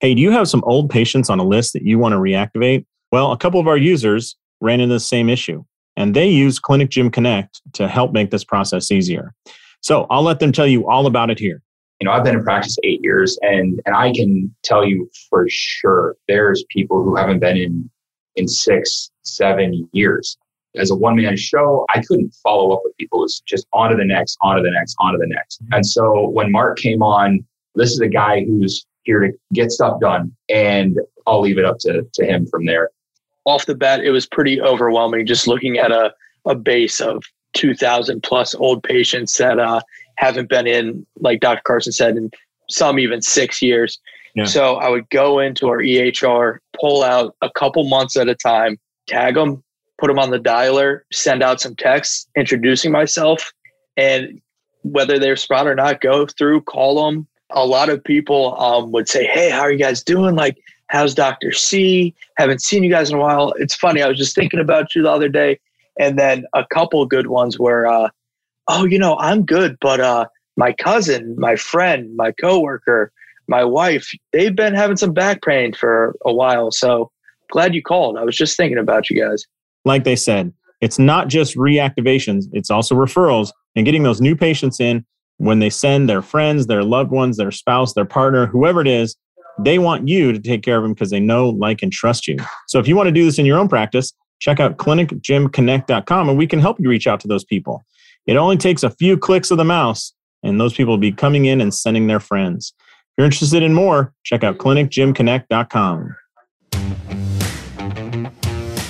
Hey, do you have some old patients on a list that you want to reactivate? Well, a couple of our users ran into the same issue, and they use Clinic Gym Connect to help make this process easier. So I'll let them tell you all about it here. You know, I've been in practice eight years, and and I can tell you for sure there's people who haven't been in in six, seven years. As a one man show, I couldn't follow up with people. It's just on to the next, on to the next, on to the next. And so when Mark came on, this is a guy who's here to get stuff done. And I'll leave it up to, to him from there. Off the bat, it was pretty overwhelming just looking at a, a base of 2,000 plus old patients that uh, haven't been in, like Dr. Carson said, in some even six years. Yeah. So I would go into our EHR, pull out a couple months at a time, tag them, put them on the dialer, send out some texts introducing myself, and whether they're respond or not, go through, call them. A lot of people um, would say, "Hey, how are you guys doing? Like, how's Doctor C? Haven't seen you guys in a while." It's funny. I was just thinking about you the other day, and then a couple good ones were, uh, "Oh, you know, I'm good, but uh, my cousin, my friend, my coworker, my wife, they've been having some back pain for a while. So glad you called. I was just thinking about you guys." like they said, it's not just reactivations, it's also referrals and getting those new patients in when they send their friends, their loved ones, their spouse, their partner, whoever it is, they want you to take care of them because they know, like, and trust you. So if you want to do this in your own practice, check out clinicgymconnect.com and we can help you reach out to those people. It only takes a few clicks of the mouse and those people will be coming in and sending their friends. If you're interested in more, check out clinicgymconnect.com.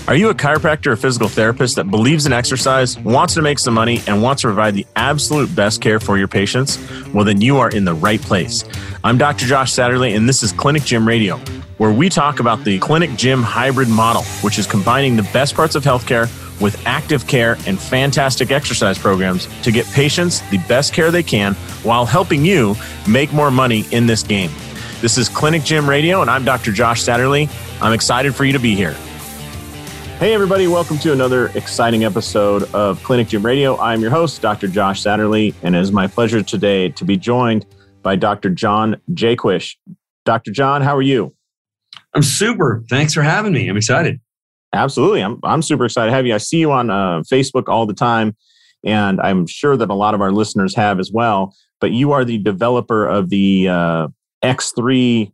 Are you a chiropractor or physical therapist that believes in exercise, wants to make some money, and wants to provide the absolute best care for your patients? Well, then you are in the right place. I'm Dr. Josh Satterley, and this is Clinic Gym Radio, where we talk about the clinic gym hybrid model, which is combining the best parts of healthcare with active care and fantastic exercise programs to get patients the best care they can while helping you make more money in this game. This is Clinic Gym Radio, and I'm Dr. Josh Satterley. I'm excited for you to be here. Hey, everybody, welcome to another exciting episode of Clinic Gym Radio. I'm your host, Dr. Josh Satterley, and it is my pleasure today to be joined by Dr. John Jaquish. Dr. John, how are you? I'm super. Thanks for having me. I'm excited. Absolutely. I'm, I'm super excited to have you. I see you on uh, Facebook all the time, and I'm sure that a lot of our listeners have as well. But you are the developer of the uh, X3,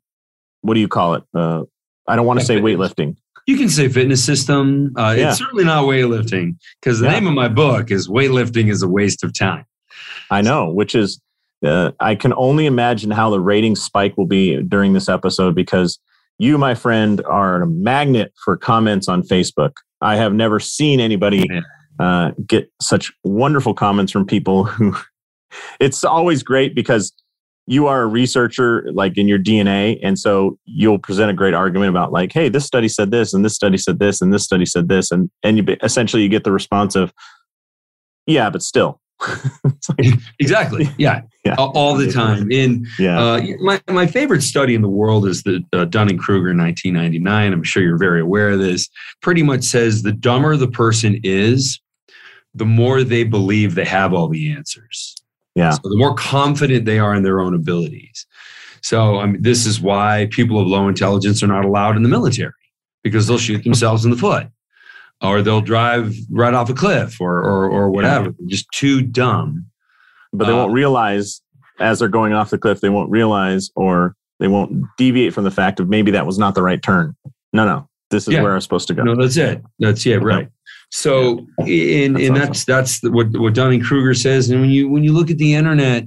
what do you call it? Uh, I don't want to say weightlifting. You can say fitness system. Uh, yeah. It's certainly not weightlifting because the yeah. name of my book is Weightlifting is a Waste of Time. I know, which is, uh, I can only imagine how the rating spike will be during this episode because you, my friend, are a magnet for comments on Facebook. I have never seen anybody uh, get such wonderful comments from people who. It's always great because you are a researcher like in your DNA. And so you'll present a great argument about like, hey, this study said this and this study said this and this study said this. And, and you essentially you get the response of, yeah, but still. like, exactly. Yeah. yeah. All the time. And yeah. Uh, my, my favorite study in the world is the uh, Dunning Kruger 1999. I'm sure you're very aware of this. Pretty much says the dumber the person is, the more they believe they have all the answers. Yeah. So the more confident they are in their own abilities. So I mean, this is why people of low intelligence are not allowed in the military because they'll shoot themselves in the foot or they'll drive right off a cliff or, or, or whatever. Yeah. Just too dumb. But they uh, won't realize as they're going off the cliff, they won't realize or they won't deviate from the fact of maybe that was not the right turn. No, no, this is yeah. where I'm supposed to go. No, that's it. That's yeah, right. So, yeah. and that's and awesome. that's that's what what Dunning Kruger says. And when you when you look at the internet,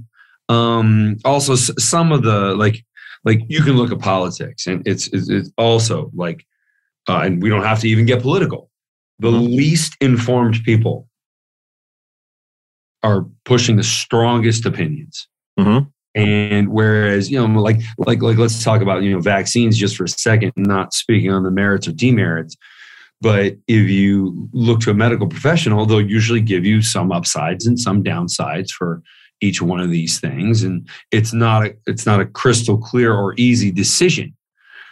um, also some of the like like you can look at politics, and it's it's, it's also like, uh, and we don't have to even get political. The mm-hmm. least informed people are pushing the strongest opinions. Mm-hmm. And whereas, you know, like, like, like, let's talk about, you know, vaccines just for a second, not speaking on the merits or demerits. But if you look to a medical professional, they'll usually give you some upsides and some downsides for each one of these things. And it's not a, it's not a crystal clear or easy decision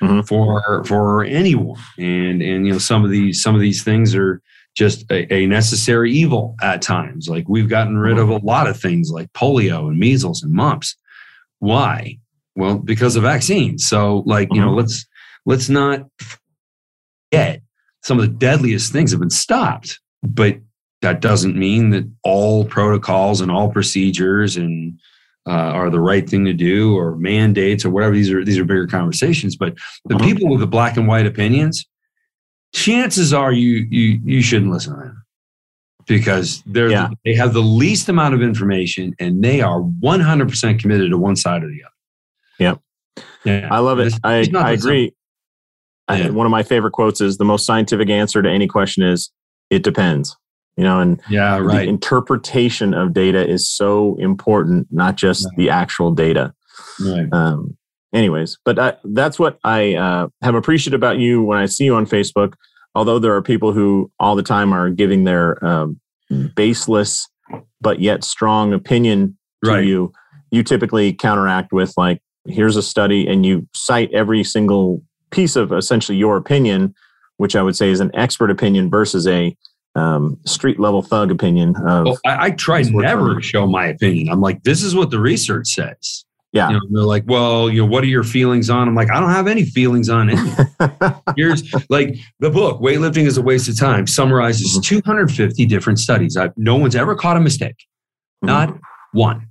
mm-hmm. for for anyone. And and you know some of these some of these things are just a, a, necessary evil at times. Like we've gotten rid of a lot of things like polio and measles and mumps. Why? Well, because of vaccines. So, like, you know, Mhm. let's let's not forget some of the deadliest things have been stopped, but that doesn't mean that all protocols and all procedures and uh, are the right thing to do or mandates or whatever. These are these are bigger conversations. But the Mhm. people with the black and white opinions, chances are you you you shouldn't listen to them because they're Yeah. they have the least amount of information and they are 100% committed to one side or the other. Yep. Yeah. I love it. It's- I, it's I that agree. I, one of my favorite quotes is the most scientific answer to any question is it depends. You know, and Yeah, the right. interpretation of data is so important, not just Right. the actual data. right. Um, anyways, but I, that's what I uh, have appreciated about you when I see you on Facebook. Although there are people who all the time are giving their um, baseless but yet strong opinion to Right. you, you typically counteract with like, here's a study, and you cite every single piece of essentially your opinion, which I would say is an expert opinion versus a um, street level thug opinion of Well, I, I try This works for never to show my opinion. I'm like, this is what the research says. yeah. You know, they're like, well, you know, what are your feelings on? I'm like, I don't have any feelings on it. Here's like the book, Weightlifting is a Waste of Time, summarizes Mhm. 250 different studies. I, no one's ever caught a mistake, not one.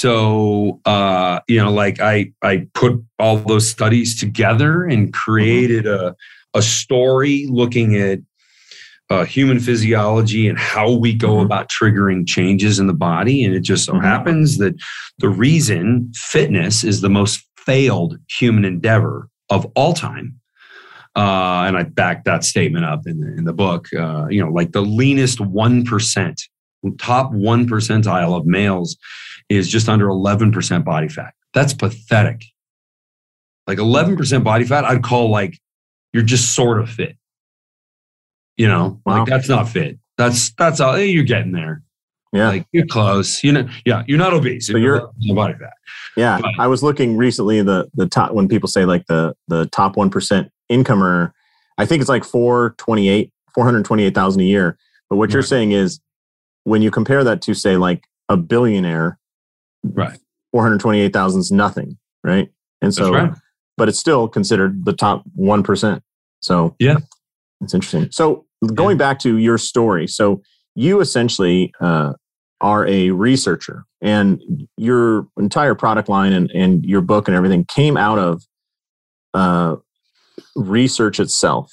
So, uh, you know, like I, I put all those studies together and created a, a story looking at uh, human physiology and how we go Mhm. about triggering changes in the body. And it just so Mhm. happens that the reason fitness is the most failed human endeavor of all time. Uh, and I backed that statement up in the, in the book. Uh, you know, like the leanest 1%, top 1 percentile of males is just under 11% body fat. That's pathetic. Like 11% body fat, I'd call like you're just sort of fit. You know, Wow. like that's not fit. That's that's all eh, you're getting there. Yeah. Like you're close. You know, yeah, you're not obese. So you're- the body fat. Yeah, But- I was looking recently the the top when people say like the the top one percent incomer, I think it's like four twenty eight four hundred twenty eight thousand a year. But what you're saying is when you compare that to say like a billionaire, Right. four hundred twenty eight thousand is nothing, right? And so, right. but it's still considered the top one percent. So Yeah. it's interesting. So going back to your story, so you essentially uh, are a researcher, and your entire product line and, and your book and everything came out of uh, research itself.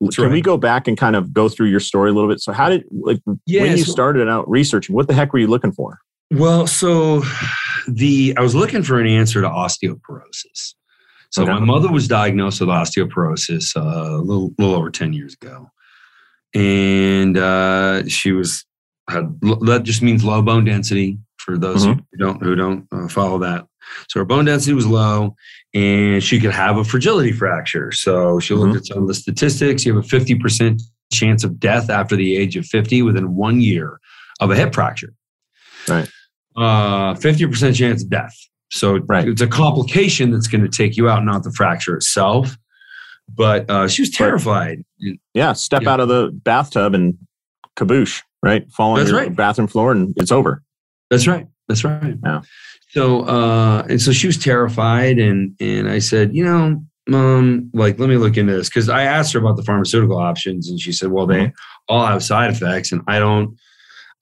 That's Can right. we go back and kind of go through your story a little bit? So, how did like when you started out researching? What the heck were you looking for? Well, so the I was looking for an answer to osteoporosis. So Okay. my mother was diagnosed with osteoporosis uh, a little, little over ten years ago, and uh, she was had that just means low bone density for those Mhm. who don't who don't uh, follow that. So her bone density was low, and she could have a fragility fracture. So she looked at some of the statistics. You have a fifty percent chance of death after the age of fifty within one year of a hip fracture. Right. Uh, 50% chance of death. So Right. it's a complication that's going to take you out, not the fracture itself. But uh, she was terrified. Yeah, step Yeah. out of the bathtub and kaboosh, right? Fall on That's your right. bathroom floor and it's over. That's right. That's right. Yeah. So uh, and so she was terrified, and and I said, you know, mom, like let me look into this because I asked her about the pharmaceutical options, and she said, well, they all have side effects, and I don't.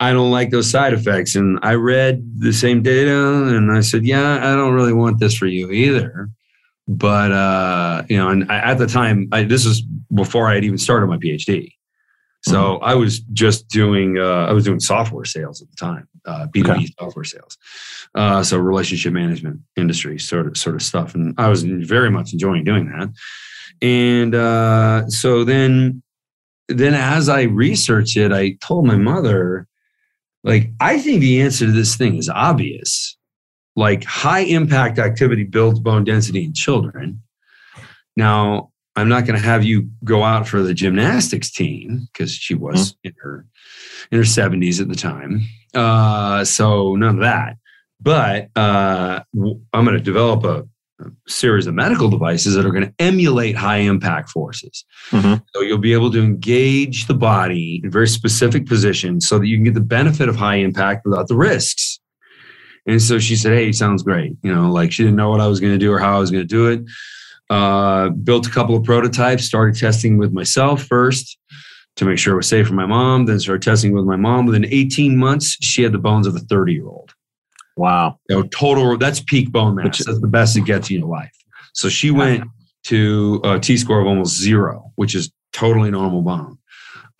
I don't like those side effects. And I read the same data and I said, yeah, I don't really want this for you either. But, uh, you know, and I, at the time, I, this was before I had even started my PhD. So I was just doing, uh, I was doing software sales at the time, uh, B2B Okay. software sales. Uh, so relationship management industry sort of, sort of stuff. And I was very much enjoying doing that. And, uh, so then, then as I researched it, I told my mother, like, I think the answer to this thing is obvious. Like, high impact activity builds bone density in children. Now, I'm not going to have you go out for the gymnastics team because she was in her in her 70s at the time. Uh, so none of that. But uh, I'm going to develop a series of medical devices that are going to emulate high impact forces. Mhm. So you'll be able to engage the body in very specific positions so that you can get the benefit of high impact without the risks. And so she said, Hey, sounds great. You know, like she didn't know what I was going to do or how I was going to do it. Uh, built a couple of prototypes, started testing with myself first to make sure it was safe for my mom, then started testing with my mom. Within 18 months, she had the bones of a 30 year old. Wow. You know, total, that's peak bone mass. That's the best it gets in your life. So she went to a T score of almost zero, which is totally normal bone.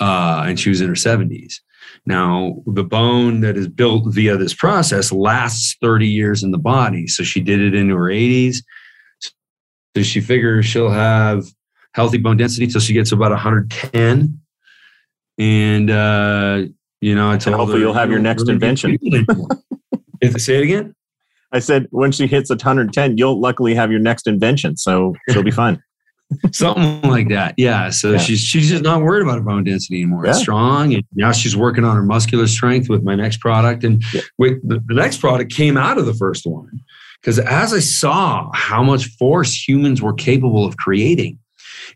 Uh, and she was in her 70s. Now, the bone that is built via this process lasts 30 years in the body. So she did it into her 80s. So she figures she'll have healthy bone density till she gets about 110. And, uh, you know, I told and hopefully her, you'll have your next invention. if say it again. I said when she hits 110, you'll luckily have your next invention, so she'll be fine. Something like that. Yeah. So yeah. she's she's just not worried about her bone density anymore. Yeah. It's strong. And now she's working on her muscular strength with my next product. And yeah. with the, the next product came out of the first one. Because as I saw how much force humans were capable of creating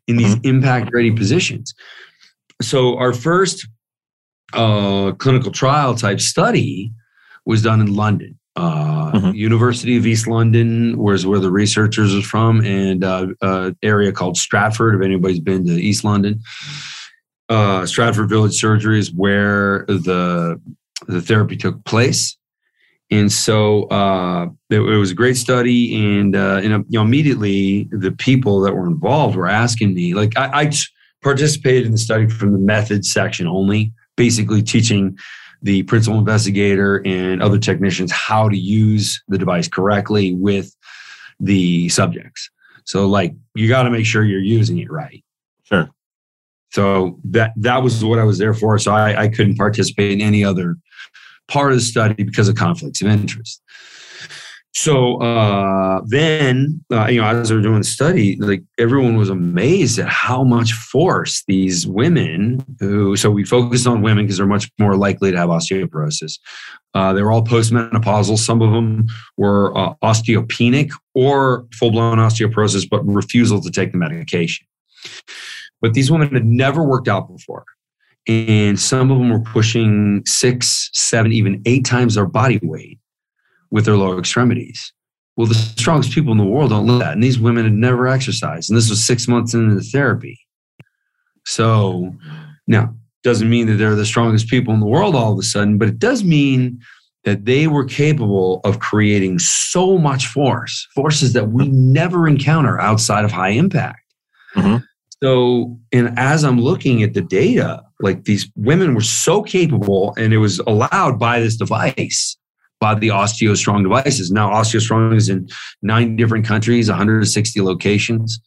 in these mm-hmm. impact ready positions. So our first uh, clinical trial type study was done in London. Uh, mm-hmm. University of East London was where the researchers are from, and uh, uh, area called Stratford. If anybody's been to East London, uh, Stratford Village Surgery is where the the therapy took place, and so uh, it, it, was a great study. And uh, and you know, immediately the people that were involved were asking me, like, I, I participated in the study from the methods section only, basically teaching the principal investigator and other technicians how to use the device correctly with the subjects. So like you got to make sure you're using it right. Sure. So that that was what I was there for. So I, I couldn't participate in any other part of the study because of conflicts of interest so uh, then, uh, you know, as we were doing the study, like everyone was amazed at how much force these women who, so we focused on women because they're much more likely to have osteoporosis. Uh, they were all postmenopausal. Some of them were uh, osteopenic or full blown osteoporosis, but refusal to take the medication. But these women had never worked out before. And some of them were pushing six, seven, even eight times their body weight with their lower extremities. Well, the strongest people in the world don't look that. And these women had never exercised. And this was six months into the therapy. So now, doesn't mean that they're the strongest people in the world all of a sudden, but it does mean that they were capable of creating so much force, forces that we never encounter outside of high impact. Mm-hmm. So, and as I'm looking at the data, like these women were so capable and it was allowed by this device by the OsteoStrong devices. Now, OsteoStrong is in nine different countries, 160 locations.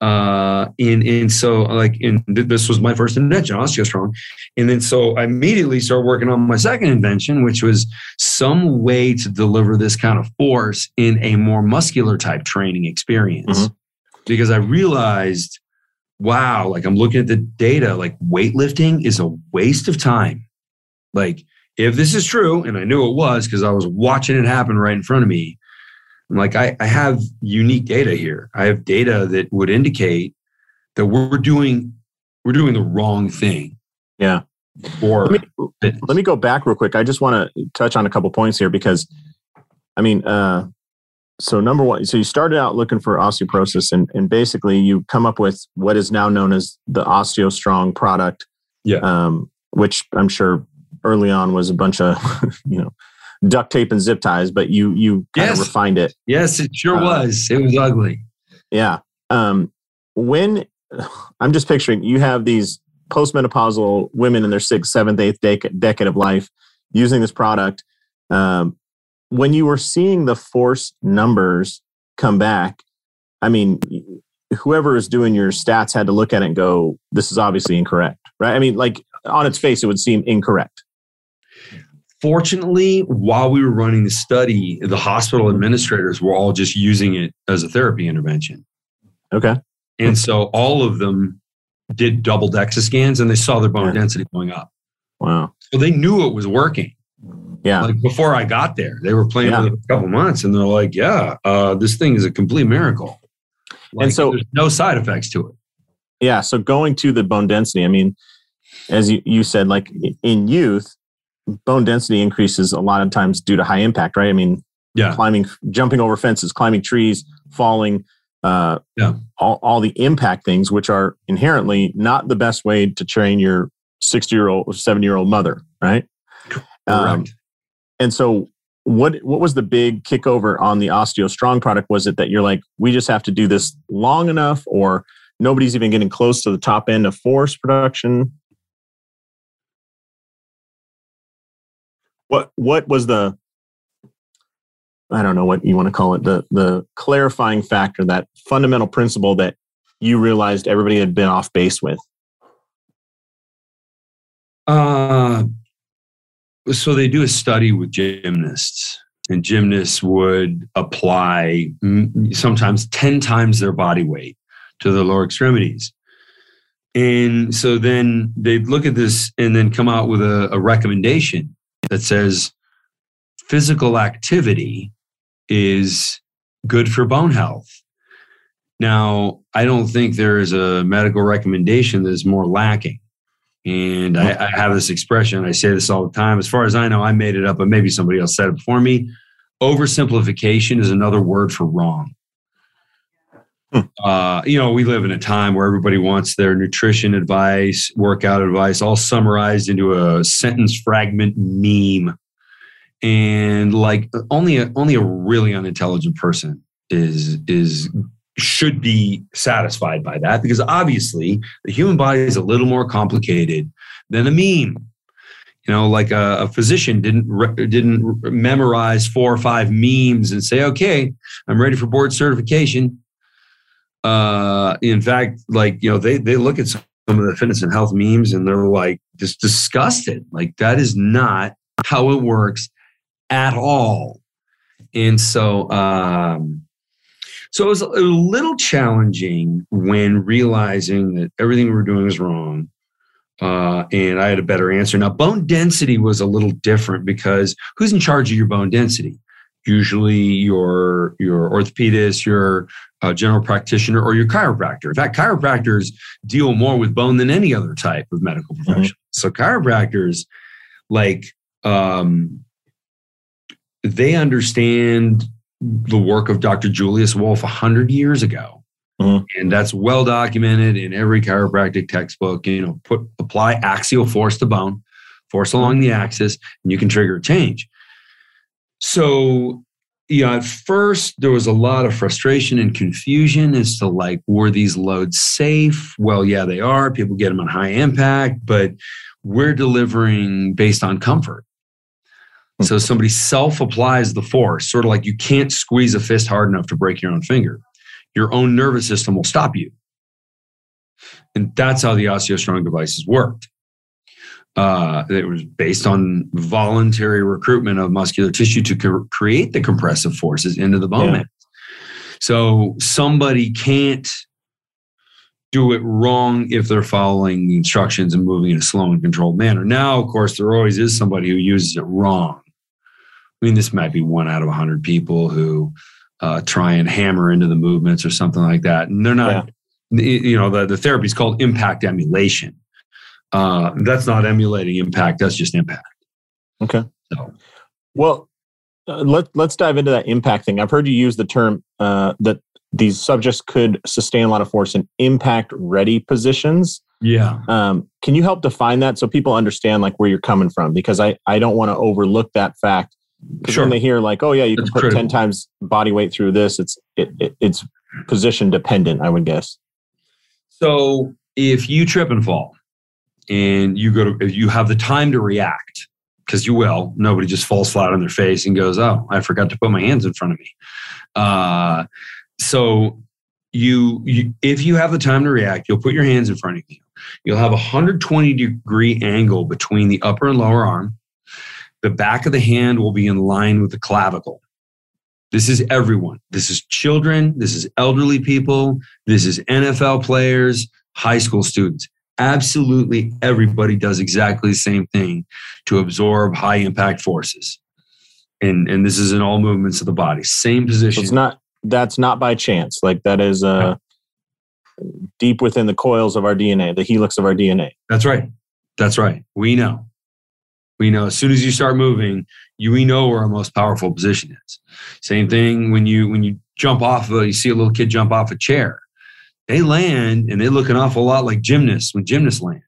Uh, and, and so, like, in, this was my first invention, OsteoStrong. And then, so I immediately started working on my second invention, which was some way to deliver this kind of force in a more muscular type training experience. Mm-hmm. Because I realized, wow, like I'm looking at the data, like weightlifting is a waste of time. Like, if this is true, and I knew it was because I was watching it happen right in front of me, I'm like, I, I have unique data here. I have data that would indicate that we're doing we're doing the wrong thing. Yeah. Or let me, let me go back real quick. I just want to touch on a couple points here because I mean, uh, so number one, so you started out looking for osteoporosis and, and basically you come up with what is now known as the OsteoStrong product. Yeah. Um, which I'm sure early on was a bunch of you know duct tape and zip ties, but you you kind yes. of refined it. Yes, it sure uh, was. It was ugly. Yeah. Um, when I'm just picturing you have these postmenopausal women in their sixth, seventh, eighth dec- decade of life using this product. Um, when you were seeing the forced numbers come back, I mean, whoever is doing your stats had to look at it and go, "This is obviously incorrect." Right? I mean, like on its face, it would seem incorrect. Fortunately, while we were running the study, the hospital administrators were all just using it as a therapy intervention. Okay. And so all of them did double DEXA scans and they saw their bone yeah. density going up. Wow. So they knew it was working. Yeah. Like before I got there, they were playing yeah. with it a couple months and they're like, yeah, uh, this thing is a complete miracle. Like, and so there's no side effects to it. Yeah. So going to the bone density, I mean, as you, you said, like in youth, bone density increases a lot of times due to high impact, right? I mean, Yeah. climbing, jumping over fences, climbing trees, falling, uh, Yeah. all, all the impact things, which are inherently not the best way to train your 60 year old, or 70 year old mother, right? Um, Correct. and so, what what was the big kickover on the OsteoStrong product? Was it that you're like, we just have to do this long enough, or nobody's even getting close to the top end of force production? What what was the I don't know what you want to call it the the clarifying factor that fundamental principle that you realized everybody had been off base with. Uh, so they do a study with gymnasts, and gymnasts would apply sometimes 10 times their body weight to the lower extremities. And so then they'd look at this and then come out with a, a recommendation that says physical activity is good for bone health. Now, I don't think there is a medical recommendation that is more lacking. And I, I have this expression, I say this all the time. As far as I know, I made it up, but maybe somebody else said it before me. Oversimplification is another word for wrong. Hmm. Uh, you know, we live in a time where everybody wants their nutrition advice, workout advice, all summarized into a sentence fragment meme. And like only a, only a really unintelligent person is is should be satisfied by that because obviously the human body is a little more complicated than a meme. You know, like a, a physician didn't re- didn't memorize four or five memes and say, "Okay, I'm ready for board certification." Uh, in fact, like you know, they they look at some of the fitness and health memes and they're like just disgusted. Like that is not how it works at all. And so, um, so it was a little challenging when realizing that everything we were doing was wrong. Uh, and I had a better answer. Now, bone density was a little different because who's in charge of your bone density? Usually, your your orthopedist, your uh, general practitioner, or your chiropractor. In fact, chiropractors deal more with bone than any other type of medical professional. So, chiropractors, like, um, they understand the work of Dr. Julius Wolff 100 years ago. Mhm. And that's well documented in every chiropractic textbook. You know, put apply axial force to bone, force along the axis, and you can trigger a change. So, yeah, at first there was a lot of frustration and confusion as to like, were these loads safe? Well, yeah, they are. People get them on high impact, but we're delivering based on comfort. So hmm. somebody self applies the force, sort of like you can't squeeze a fist hard enough to break your own finger. Your own nervous system will stop you. And that's how the OsteoStrong devices worked. Uh, it was based on voluntary recruitment of muscular tissue to co- create the compressive forces into the bone Yeah. So somebody can't do it wrong if they're following the instructions and moving in a slow and controlled manner. Now, of course, there always is somebody who uses it wrong. I mean, this might be one out of a hundred people who uh, try and hammer into the movements or something like that, and they're not. You know, the the therapy is called impact emulation. Uh, that's not emulating impact. That's just impact. Okay. So. Well, uh, let let's dive into that impact thing. I've heard you use the term uh, that these subjects could sustain a lot of force in impact ready positions. Yeah. Um, can you help define that so people understand like where you're coming from? Because I I don't want to overlook that fact. Because Sure. when they hear like, oh yeah, you That's can put ten times body weight through this, it's it, it it's position dependent. I would guess. So if you trip and fall, and you go to, if you have the time to react, because you will, nobody just falls flat on their face and goes, "Oh, I forgot to put my hands in front of me." Uh, so you, you, if you have the time to react, you'll put your hands in front of you. You'll have a 120 degree angle between the upper and lower arm. The back of the hand will be in line with the clavicle. This is everyone. This is children. This is elderly people. This is NFL players, high school students. Absolutely everybody does exactly the same thing to absorb high impact forces. And, and this is in all movements of the body. Same position. it's not that's not by chance. Like that is uh, deep within the coils of our DNA, the helix of our DNA. That's right. That's right. We know. We We know as soon as you start moving, you we know where our most powerful position is. Same thing when you when you jump off of a, you see a little kid jump off a chair. They land and they look an awful lot like gymnasts when gymnasts land.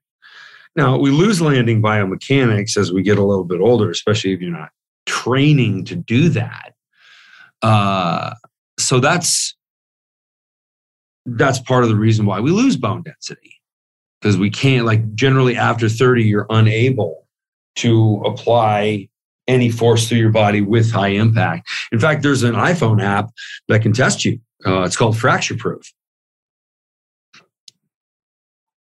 Now we lose landing biomechanics as we get a little bit older, especially if you're not training to do that. Uh, so that's that's part of the reason why we lose bone density because we can't like generally after 30 you're unable to apply any force through your body with high impact in fact there's an iphone app that can test you uh, it's called fracture proof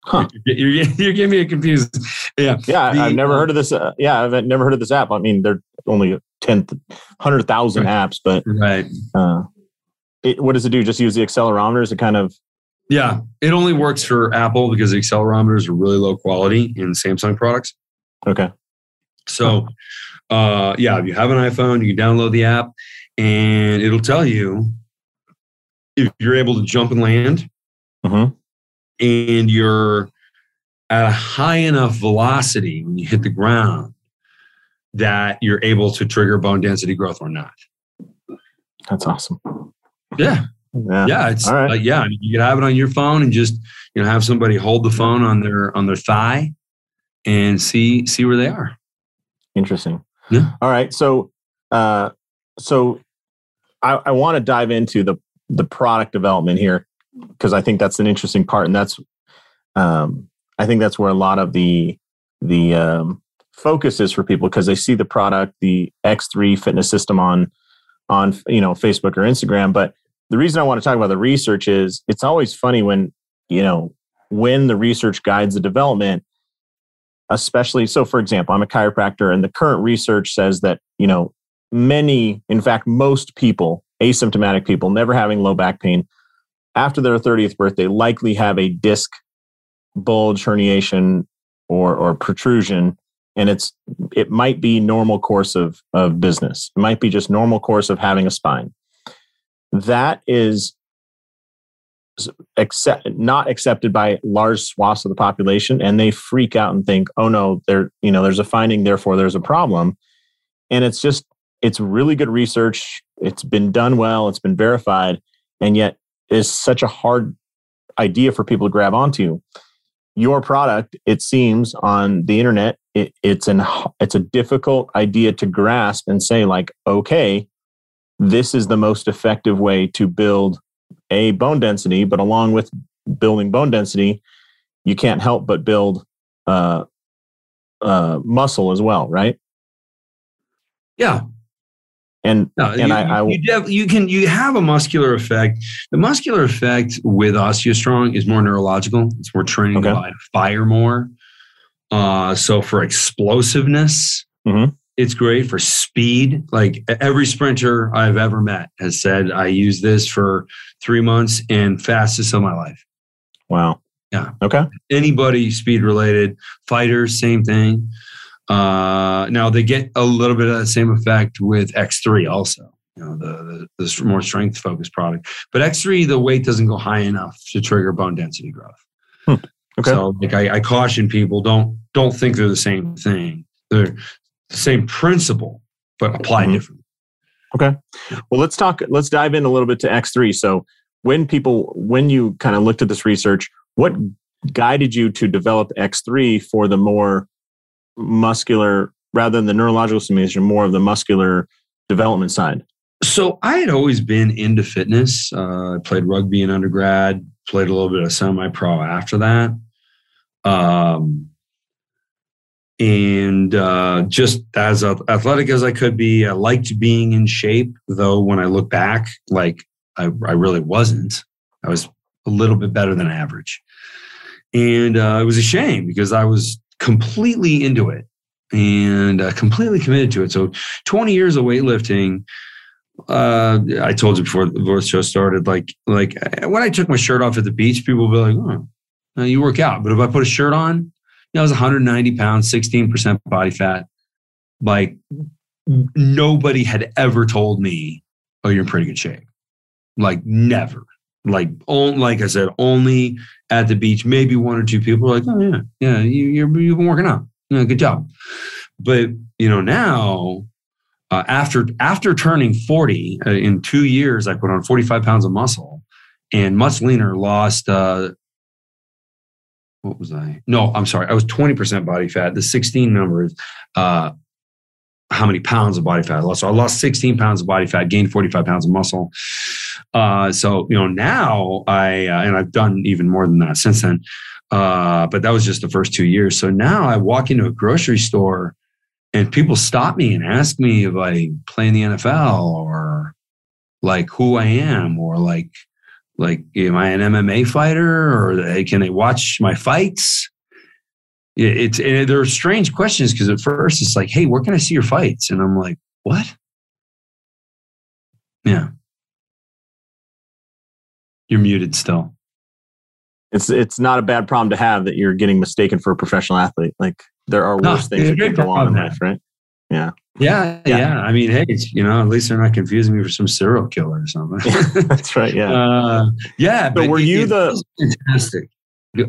Huh. You're, you're, getting me confused. Yeah. Yeah, The- I've never heard of this. Uh, yeah, I've never heard of this app. I mean, there are only 10, 100,000 apps, but Right. uh, it, what does it do? Just use the accelerometers to kind of. Yeah. It only works for Apple because the accelerometers are really low quality in Samsung products. Okay. So, uh, yeah, if you have an iPhone, you can download the app and it'll tell you if you're able to jump and land Mhm. And you're at a high enough velocity when you hit the ground that you're able to trigger bone density growth or not. That's awesome. Yeah. Yeah. Yeah. It's All right. uh, yeah. I mean, you can have it on your phone and just, you know, have somebody hold the phone on their, on their thigh and see, see where they are. Interesting. Yeah. All right. So, uh, so I, I want to dive into the the product development here because I think that's an interesting part, and that's um, I think that's where a lot of the the um, focus is for people because they see the product, the X3 fitness system on on you know Facebook or Instagram. But the reason I want to talk about the research is it's always funny when you know when the research guides the development especially so for example i'm a chiropractor and the current research says that you know many in fact most people asymptomatic people never having low back pain after their 30th birthday likely have a disc bulge herniation or or protrusion and it's it might be normal course of of business. It might be just normal course of having a spine. That is accept, not accepted by large swaths of the population and they freak out and think oh no there you know there's a finding therefore there's a problem. And it's just it's really good research. It's been done well. It's been verified. And yet is such a hard idea for people to grab onto your product it seems on the internet it, it's an it's a difficult idea to grasp and say like okay this is the most effective way to build a bone density, but along with building bone density, you can't help but build uh, uh, muscle as well, right? Yeah. And No, and you, I, I you, def- you can you have a muscular effect. The muscular effect with OsteoStrong is more neurological. It's more training Okay. the body to fire more. Uh, so for explosiveness, Mhm. it's great for speed. Like every sprinter I've ever met has said, I use this for three months and fastest of my life. wow, Yeah. okay, Anybody speed related, fighters, same thing. Uh, now they get a little bit of the same effect with X3 also. You know, the, the, the more strength focused product. But X3, the weight doesn't go high enough to trigger bone density growth. Hmm. Okay. So like I, I caution people, don't don't think they're the same thing. They're the same principle, but applied Mhm. differently. Okay. Well, let's talk. Let's dive in a little bit to X3. So, when people, when you kind of looked at this research, what guided you to develop X3 for the more muscular, rather than the neurological stimulation, more of the muscular development side? So I had always been into fitness. Uh, I played rugby in undergrad, played a little bit of semi-pro after that, um, and uh, just as athletic as I could be. I liked being in shape, though. When I look back, like I, I really wasn't. I was a little bit better than average, and uh, it was a shame because I was completely into it and uh, completely committed to it. So 20 years of weightlifting uh, I told you before the show started, like like when I took my shirt off at the beach, people would be like, "Oh, uh, you work out." But if I put a shirt on, you know, I was 190 pounds, 16 percent body fat. Like nobody had ever told me, "Oh, you're in pretty good shape." Like never. Like on, like I said, only at the beach. Maybe one or two people were like, "Oh yeah, yeah, you, you're you've been working out. Yeah, good job." but you know now uh, after after turning 40 uh, in two years i put on 45 pounds of muscle and much leaner lost uh, what was i no i'm sorry i was 20% body fat the 16 number is uh, how many pounds of body fat I lost. So I lost 16 pounds of body fat, gained 45 pounds of muscle. Uh, so you know now I uh, and I've done even more than that since then. Uh, but that was just the first two years. So now I walk into a grocery store and people stop me and ask me if I play in the NFL or like who I am or like like am I an MMA fighter or can they watch my fights? Yeah, it's and there are strange questions because at first it's like, hey, where can I see your fights? And I'm like, what? Yeah. You're muted still. It's it's not a bad problem to have that you're getting mistaken for a professional athlete. Like there are No, worse things that can go on in life, right? Yeah. Yeah, Yeah. yeah. I mean, hey, you know, at least they're not confusing me for some serial killer or something. That's right. Yeah. uh, yeah. But were you the- fantastic?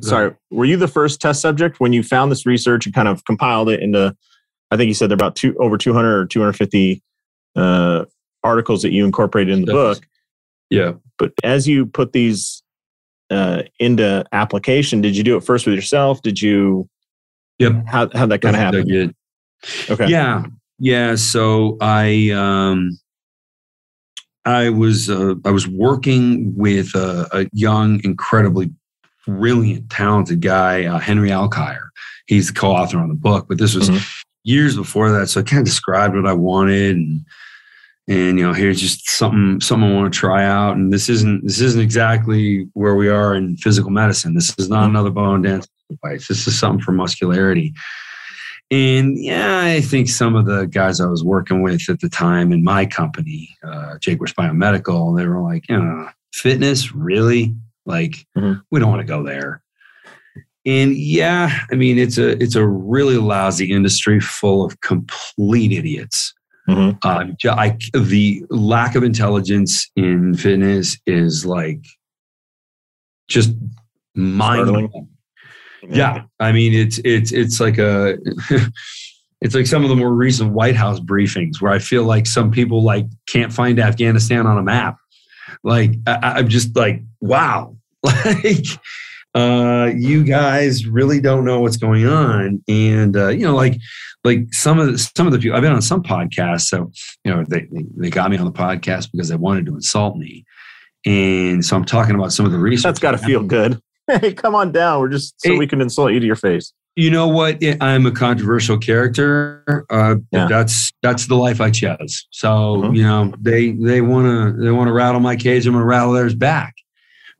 Sorry, were you the first test subject when you found this research and kind of compiled it into? I think you said there about two over 200 or 250 uh, articles that you incorporated in the book. Yeah. But as you put these uh, into application, did you do it first with yourself? Did you? Yep. How how that kind of happened? Okay. Yeah, yeah. So I um, I was uh, I was working with a, a young, incredibly brilliant, talented guy, uh, Henry Alkire. He's the co-author on the book, but this was Mhm. years before that. So I kind of described what I wanted and. And you know, here's just something something I want to try out. And this isn't this isn't exactly where we are in physical medicine. This is not Mhm. another bone density device. This is something for muscularity. And yeah, I think some of the guys I was working with at the time in my company, uh, Jaquish Biomedical, they were like, you know, fitness, really? Like, Mhm. we don't want to go there. And yeah, I mean, it's a it's a really lousy industry full of complete idiots. Mhm. Um, ju- I, the lack of intelligence in fitness is like just mind Startling. yeah, I mean it's it's it's like a it's like some of the more recent White House briefings where I feel like some people like can't find Afghanistan on a map. Like I, I'm just like, wow, like uh, you guys really don't know what's going on, and uh, you know, like like some of the, some of the people I've been on some podcasts, so you know they they got me on the podcast because they wanted to insult me, and so I'm talking about some of the research. That's got to feel good. Hey, come on down. We're just so Hey. we can insult you to your face. You know what i'm a controversial character uh Yeah. that's that's the life i chose so Mhm. you know they they want to they want to rattle my cage i'm gonna rattle theirs back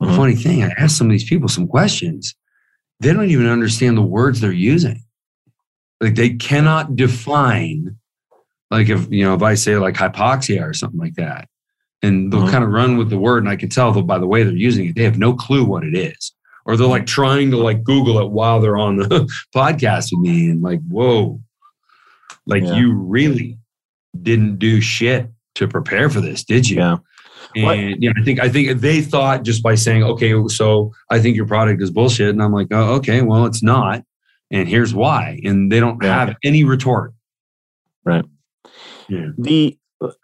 the Mhm. funny thing i asked some of these people some questions they don't even understand the words they're using like they cannot define like if you know if i say like hypoxia or something like that and they'll Mhm. kind of run with the word and i can tell that by the way they're using it they have no clue what it is or they're like trying to like google it while they're on the podcast with me and like whoa like Yeah. you really didn't do shit to prepare for this did you Yeah. And you know, I think I think they thought just by saying, "Okay, so I think your product is bullshit," and I'm like, "Oh, okay, well, it's not, and here's why," and they don't Yeah. have any retort. Right. Yeah. The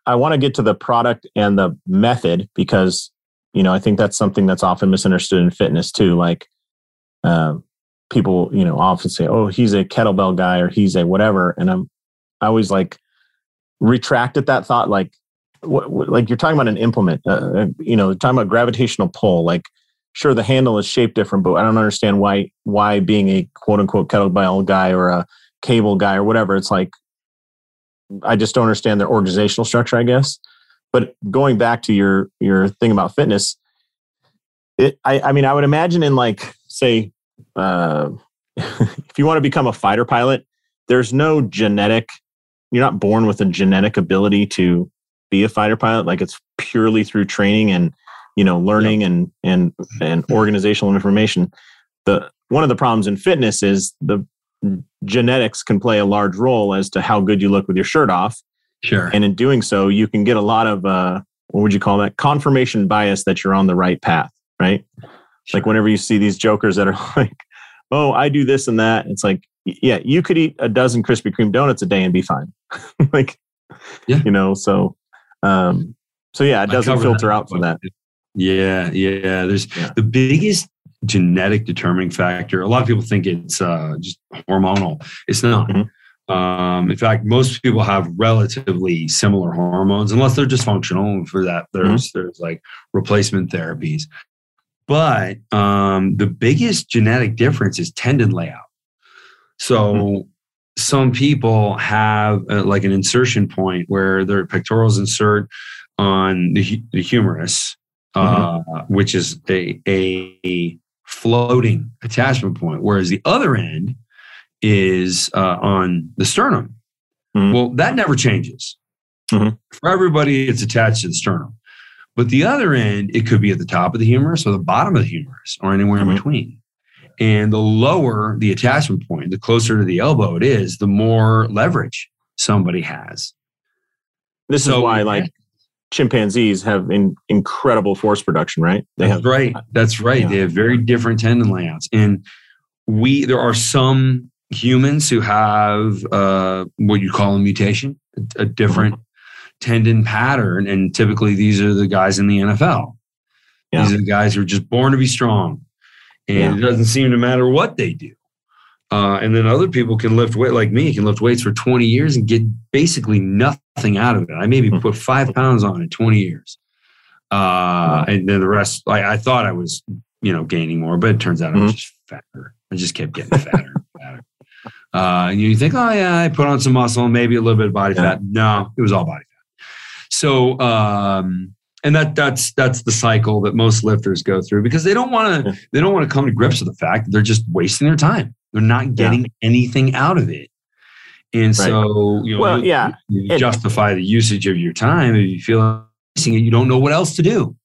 I want to get to the product and the method because you know I think that's something that's often misunderstood in fitness too. Like uh, people, you know, often say, "Oh, he's a kettlebell guy" or "He's a whatever," and I'm I always like retracted that thought. Like, what, what- like you're talking about an implement. Uh, you know, talking about gravitational pull. Like, sure, the handle is shaped different, but I don't understand why why being a quote unquote kettlebell guy or a cable guy or whatever. It's like I just don't understand their organizational structure, I guess. But going back to your your thing about fitness, it I, I mean I would imagine in like say uh, if you want to become a fighter pilot, there's no genetic you're not born with a genetic ability to be a fighter pilot. Like it's purely through training and you know learning and and and organizational information. The one of the problems in fitness is the genetics can play a large role as to how good you look with your shirt off Sure. and in doing so you can get a lot of uh, what would you call that confirmation bias that you're on the right path right like whenever you see these jokers that are like oh i do this and that it's like yeah, you could eat a dozen Krispy Kreme donuts a day and be fine. like, yeah, you know, so, um, so yeah, it doesn't filter out for that. Yeah, yeah. There's yeah. the biggest genetic determining factor. A lot of people think it's uh, just hormonal. It's not. Mm-hmm. Um, in fact, most people have relatively similar hormones, unless they're dysfunctional. For that, there's mm-hmm. there's like replacement therapies. But um, the biggest genetic difference is tendon layout. So mm-hmm. some people have uh, like an insertion point where their pectorals insert on the, the humerus, uh, mm-hmm. which is a, a floating attachment point, whereas the other end is uh, on the sternum. Mm-hmm. Well, that never changes. Mm-hmm. For everybody, it's attached to the sternum. But the other end, it could be at the top of the humerus or the bottom of the humerus or anywhere mm-hmm. in between. And the lower the attachment point, the closer to the elbow it is, the more leverage somebody has. This so, is why, like, chimpanzees have in, incredible force production, right? They That's have, right. That's right. Yeah. They have very different tendon layouts. And we, there are some humans who have uh, what you call a mutation, a, a different mm-hmm. tendon pattern. And typically these are the guys in the NFL. Yeah. These are the guys who are just born to be strong and yeah. it doesn't seem to matter what they do. Uh, and then other people can lift weight, like me, can lift weights for 20 years and get basically nothing out of it. I maybe hmm. put five pounds on in 20 years. Uh, and then the rest, I, I, thought I was, you know, gaining more, but it turns out mm-hmm. I was hmm. just fatter. I just kept getting fatter. Uh, and you think, oh yeah, I put on some muscle maybe a little bit of body yeah. fat. No, it was all body fat. So, um, and that that's that's the cycle that most lifters go through because they don't want to they don't want to come to grips with the fact that they're just wasting their time. They're not getting yeah. anything out of it. And right. so, you know, well, yeah, you justify the usage of your time if you feel it, you don't know what else to do.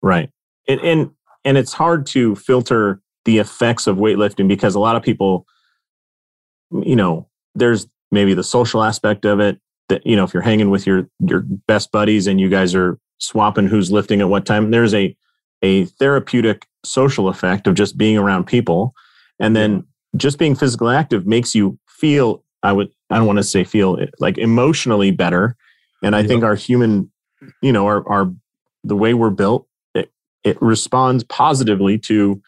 Right. And and and it's hard to filter the effects of weightlifting because a lot of people you know, there's maybe the social aspect of it that you know if you're hanging with your your best buddies and you guys are swapping who's lifting at what time. There's a a therapeutic social effect of just being around people, and then just being physically active makes you feel. I would. I don't want to say feel eh, like emotionally better, and I think our human, you know, our our the way we're built, it, it responds positively to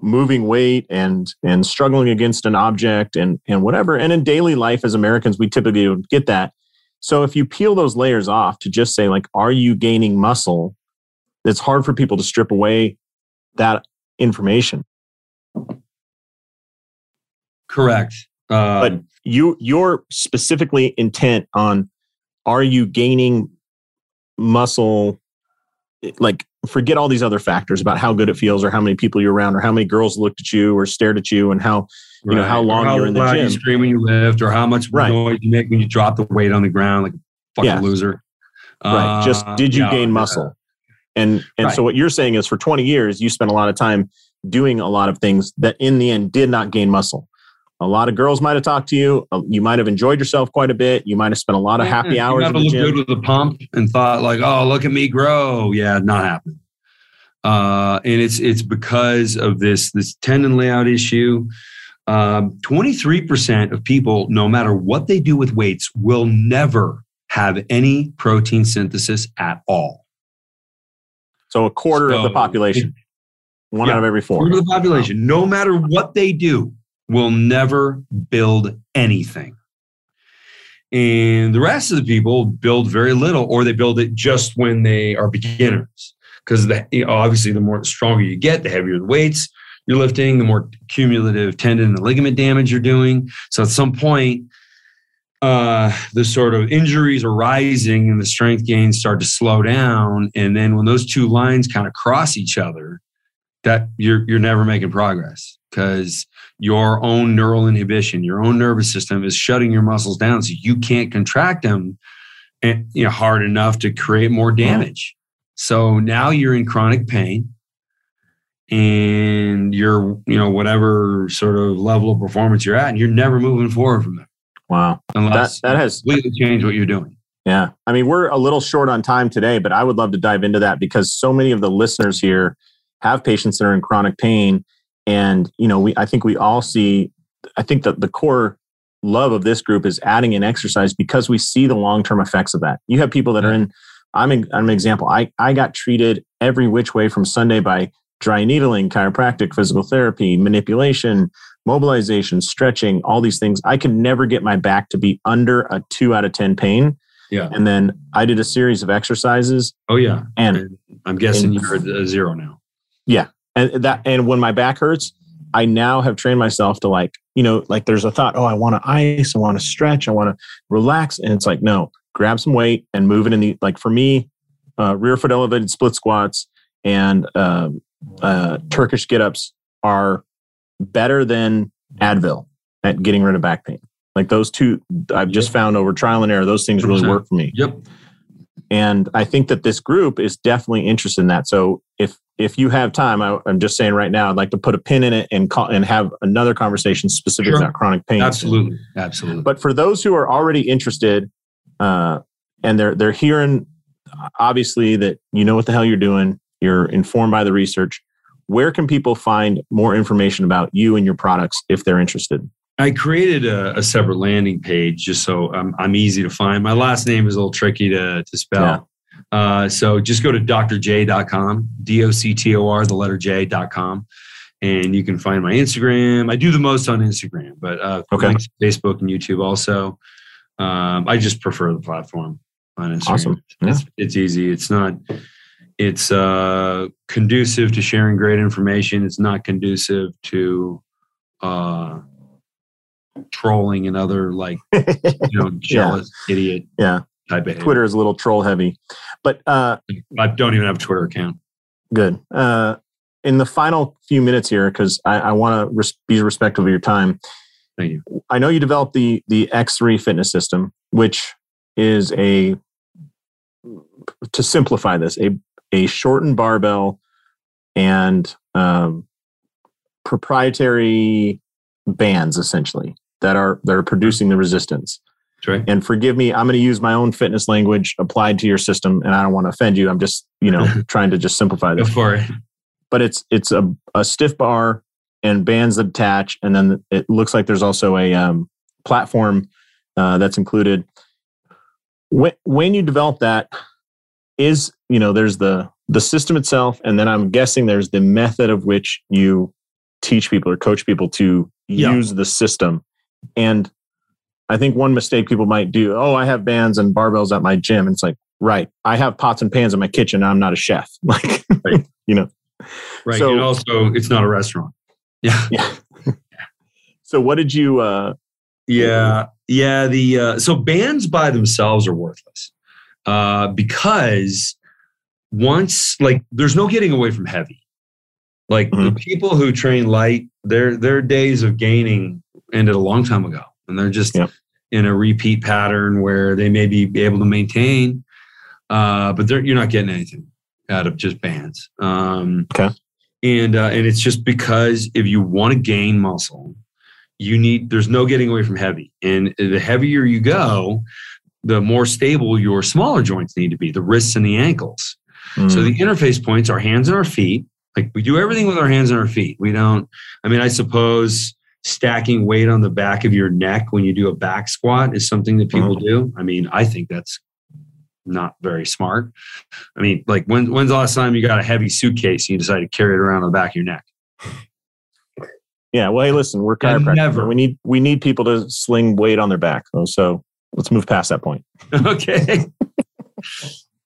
moving weight and and struggling against an object and and whatever and in daily life as americans we typically don't get that so if you peel those layers off to just say, like, are you gaining muscle? It's hard for people to strip away that information. Correct. Um, but you you're specifically intent on are you gaining muscle like forget all these other factors about how good it feels or how many people you're around or how many girls looked at you or stared at you and how you right. know how long how you're in the gym. You scream when you lift or how much right. noise you make when you drop the weight on the ground like a fucking yeah. loser. Right. Uh, Just did you yeah, gain muscle? And and right. so what you're saying is for 20 years you spent a lot of time doing a lot of things that in the end did not gain muscle. A lot of girls might have talked to you. Uh, you might have enjoyed yourself quite a bit. You might have spent a lot of happy yeah, hours. You gym. good with the pump and thought like, "Oh, look at me grow." Yeah, not happening. Uh, and it's it's because of this this tendon layout issue. Um, 23% of people, no matter what they do with weights, will never have any protein synthesis at all. So a quarter so, of the population, one yeah, out of every four. Quarter of the population, no matter what they do, will never build anything. And the rest of the people build very little, or they build it just when they are beginners. Because you know, obviously, the more stronger you get, the heavier the weights you're lifting, the more cumulative tendon and ligament damage you're doing. So at some point, uh, the sort of injuries are rising and the strength gains start to slow down. And then when those two lines kind of cross each other, that you're you're never making progress because your own neural inhibition, your own nervous system is shutting your muscles down, so you can't contract them, and, eh, you know, hard enough to create more damage. So now you're in chronic pain, and you're you know whatever sort of level of performance you're at, and you're never moving forward from there. Wow, unless that, that has completely changed what you're doing. Yeah, I mean we're a little short on time today, but I would love to dive into that because so many of the listeners here have patients that are in chronic pain and you know we i think we all see I think that the core love of this group is adding in exercise because we see the long term effects of that. You have people that are in. I'm, a, I'm an example. I, I got treated every which way from Sunday by dry needling, chiropractic, physical therapy, manipulation, mobilization, stretching, all these things. I could never get my back to be under a two out of 10 pain. Yeah. And then I did a series of exercises. Oh yeah. And, And I'm guessing you're at a zero now. And that, and when my back hurts, I now have trained myself to like, you know, like there's a thought, oh, I want to ice, I want to stretch, I want to relax. And it's like, no, grab some weight and move it in the, like for me, uh, rear foot elevated split squats and um uh, Turkish get ups are better than Advil at getting rid of back pain. Like those two, I've just found over trial and error, those things really 100%. work for me. Yep. And I think that this group is definitely interested in that. So if if you have time, I, I'm just saying right now, I'd like to put a pin in it and call and have another conversation specific Sure. about chronic pain. Absolutely. Absolutely. But for those who are already interested, uh, and they're they're hearing obviously that you know what the hell you're doing, you're informed by the research. Where can people find more information about you and your products if they're interested? I created a, a separate landing page just so I'm, I'm easy to find. My last name is a little tricky to, to spell. Uh, so just go to doctorj.com, D O C T O R, the letter J.com, and you can find my Instagram. I do the most on Instagram, but uh, Okay. Facebook and YouTube also. Um, I just prefer the platform on Instagram. Awesome. It's, it's easy. It's not, it's uh, conducive to sharing great information. It's not conducive to, uh, trolling and other like you know jealous idiot Yeah. type of Twitter is a little troll heavy, but uh, I don't even have a Twitter account. good. Uh, in the final few minutes here, because I, I want to res- be respectful of your time. Thank you. I know you developed the the X3 fitness system, which is a to simplify this a a shortened barbell and um, proprietary bands essentially that are that are producing the resistance. Right. And forgive me, I'm going to use my own fitness language applied to your system, and I don't want to offend you. I'm just you know trying to just simplify Go this. for it. But it's it's a a stiff bar and bands that attach, and then it looks like there's also a um, platform uh, that's included. When when you develop that, is you know there's the the system itself, and then I'm guessing there's the method of which you teach people or coach people to Yeah. use the system. And I think one mistake people might do, oh, I have bands and barbells at my gym. And it's like, right, I have pots and pans in my kitchen. I'm not a chef. Like, Right. you know. Right. So- and also, it's not a restaurant. Yeah. Yeah. so what did you uh Yeah. Yeah. The uh, so bands by themselves are worthless uh, because once like there's no getting away from heavy. Like the Mhm. people who train light, their their days of gaining ended a long time ago, and they're just Yep. in a repeat pattern where they may be able to maintain, uh, but you're not getting anything out of just bands. Um, Okay. And uh, and it's just because if you want to gain muscle, you need there's no getting away from heavy, and the heavier you go, the more stable your smaller joints need to be, the wrists and the ankles. So mm, the interface points are hands and our feet. Like we do everything with our hands and our feet. We don't, I mean, I suppose stacking weight on the back of your neck when you do a back squat is something that people mm-hmm. do. I mean, I think that's not very smart. I mean, like when, when's the last time you got a heavy suitcase and you decided to carry it around on the back of your neck? yeah, well, hey, listen, we're chiropractors. never. We need we need people to sling weight on their back. So let's move past that point. okay.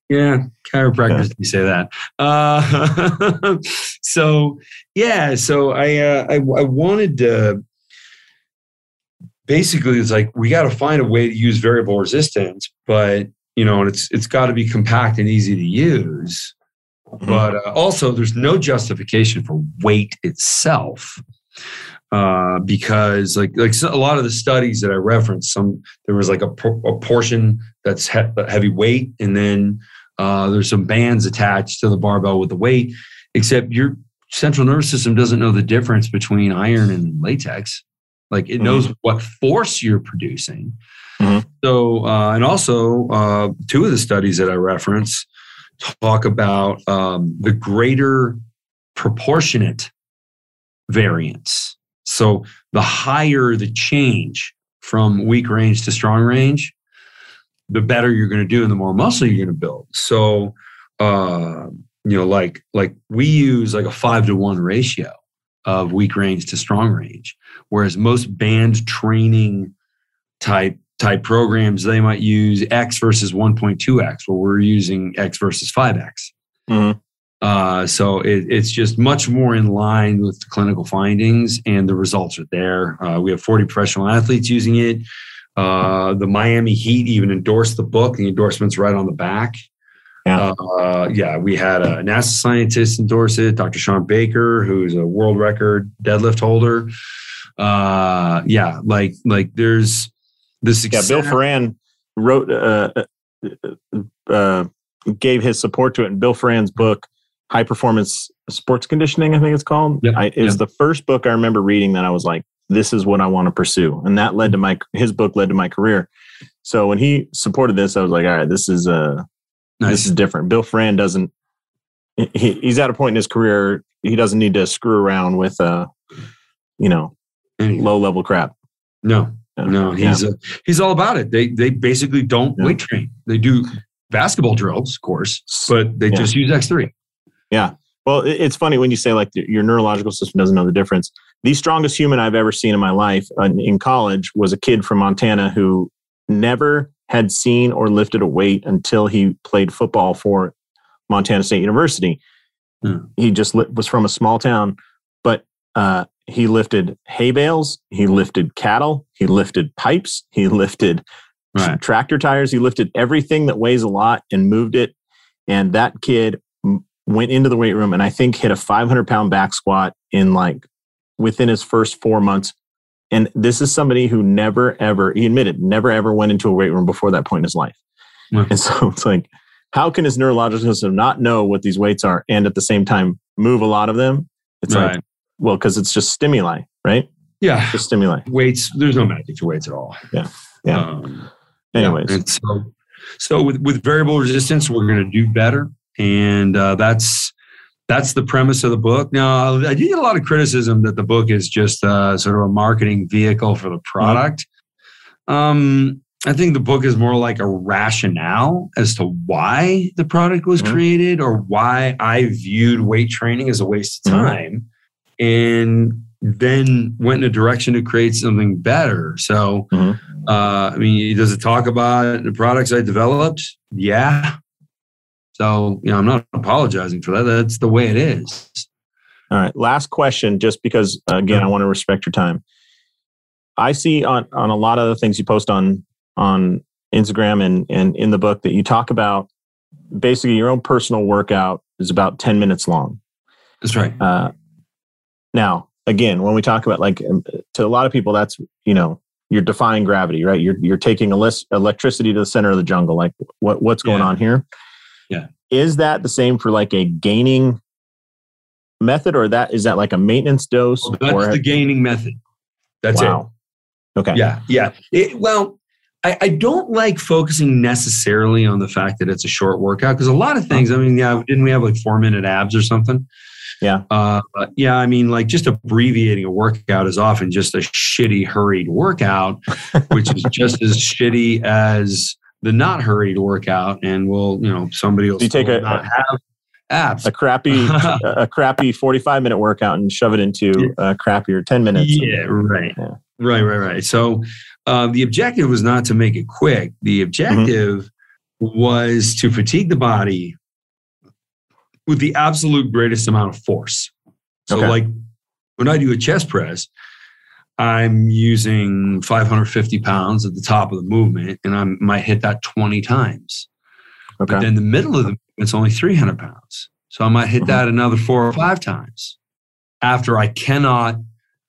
yeah, chiropractors you say that. Uh, so yeah, so I, uh, I I wanted to basically it's like we got to find a way to use variable resistance, but you know, and it's it's got to be compact and easy to use. But uh, also, there's no justification for weight itself uh, because like like a lot of the studies that I referenced, some there was like a, a portion that's he- heavy weight, and then uh, there's some bands attached to the barbell with the weight. Except your central nervous system doesn't know the difference between iron and latex. Like it knows what force you're producing. Mhm. So, uh, and also uh, two of the studies that I reference talk about um, the greater proportionate variance So the higher the change from weak range to strong range, the better you're going to do and the more muscle you're going to build. So, uh, you know, like like we use like a five to one ratio of weak range to strong range, whereas most band training type type programs they might use X versus 1.2x, where we're using X versus 5x. Mm-hmm. Uh, so it, it's just much more in line with the clinical findings, and the results are there. Uh, we have 40 professional athletes using it. Uh, the Miami Heat even endorsed the book. The endorsement's right on the back. Yeah, uh, yeah. We had a NASA scientist endorse it, Dr. Sean Baker, who's a world record deadlift holder. Uh, yeah, like like there's this. Yeah, Bill Foran wrote uh, uh, gave his support to it in Bill Foran's book high performance sports conditioning, I think it's called. Yep. I, it was the first book I remember reading that I was like, this is what I want to pursue. And that led to my, his book led to my career. So when he supported this, I was like, all right, this is, uh, nice. this is different. Bill Foran doesn't, he, he's at a point in his career, he doesn't need to screw around with, uh, you know, low level crap. No, no, he's, yeah. uh, he's all about it. They, they basically don't yeah. weight train. They do basketball drills, of course, but they yeah. just use X3. Yeah. Well, it's funny when you say like your neurological system doesn't know the difference. The strongest human I've ever seen in my life uh, in college was a kid from Montana who never had seen or lifted a weight until he played football for Montana State University. Hmm. He just li- was from a small town, but uh, he lifted hay bales, he lifted cattle, he lifted pipes, he lifted right. tractor tires, he lifted everything that weighs a lot and moved it. And that kid went into the weight room and I think hit a 500 pound back squat in like within his first four months. And this is somebody who never ever, he admitted, never ever went into a weight room before that point in his life. Mm-hmm. And so it's like, how can his neurological system not know what these weights are and at the same time move a lot of them? It's right. like, well, because it's just stimuli, right? Yeah. Just stimuli. Weights, there's no magic to weights at all. Yeah. Yeah. Um, Anyways. Yeah. So, so with, with variable resistance, we're going to do better and uh, that's that's the premise of the book. Now, I do get a lot of criticism that the book is just uh, sort of a marketing vehicle for the product. Um, I think the book is more like a rationale as to why the product was mm-hmm. created or why I viewed weight training as a waste of mm-hmm. time, mm-hmm. and then went in a direction to create something better. So, mm-hmm. uh, I mean, does it talk about the products I developed? Yeah, so, you know, I'm not apologizing for that. That's the way it is. All right. Last question, just because, again, I want to respect your time. I see on, on a lot of the things you post on, on Instagram and, and in the book that you talk about basically your own personal workout is about 10 minutes long. That's right. Uh, now, again, when we talk about like um, to a lot of people, that's, you know, you're defying gravity, right? You're, you're taking electricity to the center of the jungle. Like what, what's going yeah. on here? Yeah. Is that the same for like a gaining method or that is that like a maintenance dose? Well, that's or the gaining method. That's wow. it. Okay. Yeah. Yeah. It, well, I, I, don't like focusing necessarily on the fact that it's a short workout because a lot of things, I mean, yeah, didn't we have like four minute abs or something? Yeah. Uh, yeah. I mean, like just abbreviating a workout is often just a shitty, hurried workout, which is just as shitty as the not hurry to work out, and we'll you know somebody will you take a, not have abs. A crappy a crappy forty five minute workout and shove it into a crappier ten minutes. Yeah, right, yeah. right, right, right. So uh, the objective was not to make it quick. The objective mm-hmm. was to fatigue the body with the absolute greatest amount of force. So, okay. like when I do a chest press, I'm using 550 pounds at the top of the movement and I might hit that 20 times. Okay. But then the middle of the it's only 300 pounds. So I might hit mm-hmm. that another four or five times after I cannot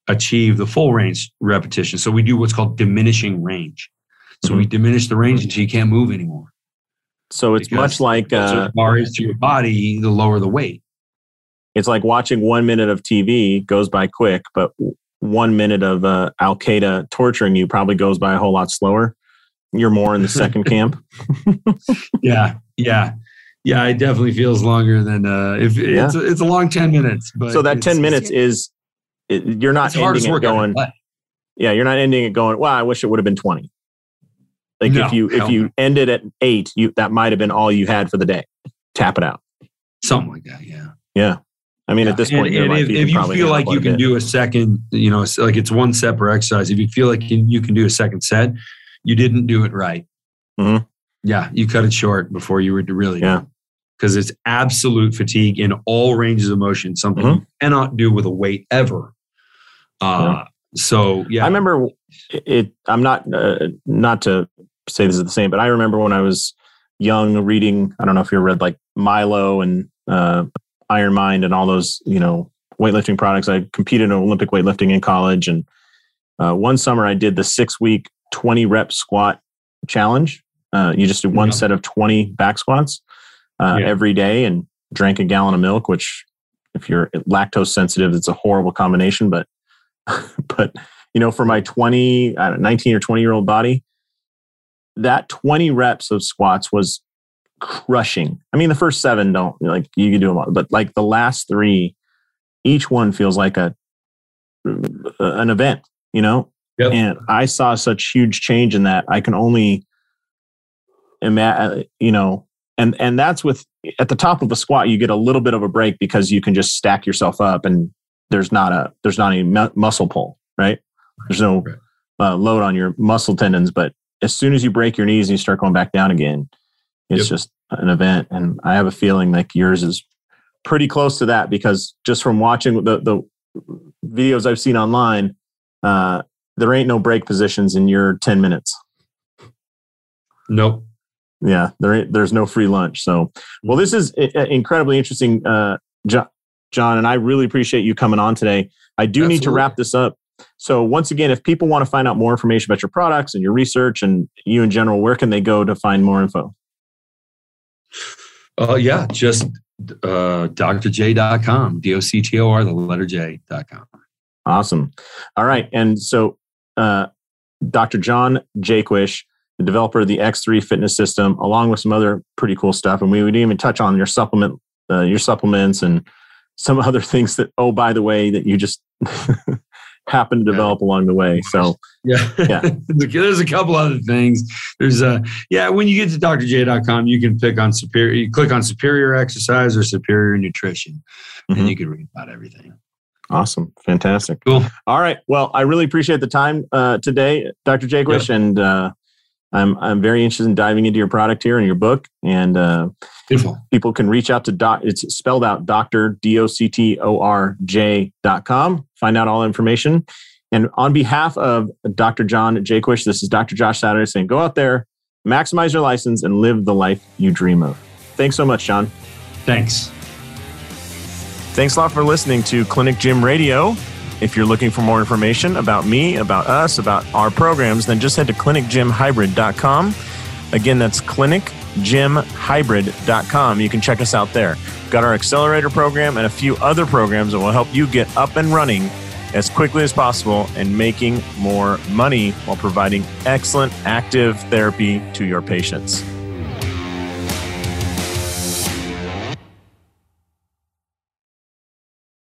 achieve the full range repetition. So we do what's called diminishing range. So mm-hmm. we diminish the range until you can't move anymore. So it's because much like uh, far to your body, the lower the weight. It's like watching one minute of TV goes by quick, but one minute of uh, Al Qaeda torturing you probably goes by a whole lot slower. You're more in the second camp. yeah, yeah, yeah. It definitely feels longer than uh, if yeah. it's a, it's a long ten minutes. But so that ten minutes is it, you're not ending it going. Yeah, you're not ending it going. Well, I wish it would have been 20. Like No, if you if you no. ended at eight, you that might have been all you had for the day. Tap it out. Something like that. Yeah. Yeah. I mean, Yeah. at this And- point, and if, you if you feel like you can bit. do a second, you know, like it's one set per exercise. If you feel like you, can do a second set, you didn't do it right. Mhm. Yeah, you cut it short before you were really. Yeah. Because it's absolute fatigue in all ranges of motion, something Mhm. you cannot do with a weight ever. Uh, So yeah, I remember it. I'm not uh, not to say this is the same, but I remember when I was young reading. I don't know if you read like Milo and uh, Iron Mind and all those you know weightlifting products. I competed in Olympic weightlifting in college, and uh, one summer I did the six week 20 rep squat challenge. Uh, you just do one Yeah. set of 20 back squats uh, Yeah. every day, and drank a gallon of milk. Which, if you're lactose sensitive, it's a horrible combination, but but you know for my 20 I don't know, 19 or 20 year old body that 20 reps of squats was crushing. I mean the first seven don't like you can do them all but like the last three each one feels like a an event you know? Yep. and i saw such huge change in that. I can only imagine you know and and that's with at the top of a squat you get a little bit of a break because you can just stack yourself up and there's not a there's not any mu- muscle pull right? There's no uh, load on your muscle tendons but as soon as you break your knees and you start going back down again it's Yep. just an event and i have a feeling like yours is pretty close to that because just from watching the the videos i've seen online uh there ain't no break positions in your 10 minutes. Nope. yeah there ain't, there's no free lunch so. Well this is i- i- incredibly interesting uh john, john and i really appreciate you coming on today. I do need to wrap this up. So once again if people want to find out more information about your products and your research and you in general where can they go to find more info Uh, yeah, just uh, doctorj.com, D O C T O R, the letter J.com. awesome all right and so uh dr john jaquish the developer of the x3 fitness system along with some other pretty cool stuff and we would even touch on your supplement uh, your supplements and some other things that oh by the way that you just happened to develop along the way so Yeah. Yeah. There's a couple other things. There's a, yeah, when you get to doctorj.com, you can pick on superior, you click on superior exercise or superior nutrition, Mhm. and you can read about everything. awesome fantastic Cool. all right well i really appreciate the time uh today dr jaquish and uh i'm i'm very interested in diving into your product here and your book and uh people can reach out to doc it's spelled out dr d-o-c-t-o-r-j dot com. Find out all information. And on behalf of dr john jaquish this is dr josh saturday saying go out there maximize your license and live the life you dream of. Thanks so much john Thanks. Thanks a lot for listening to Clinic Gym Radio. If you're looking for more information about me, about us, about our programs, then just head to clinicgymhybrid.com. Again, that's clinicgymhybrid.com. You can check us out there. Got our accelerator program and a few other programs that will help you get up and running as quickly as possible and making more money while providing excellent active therapy to your patients.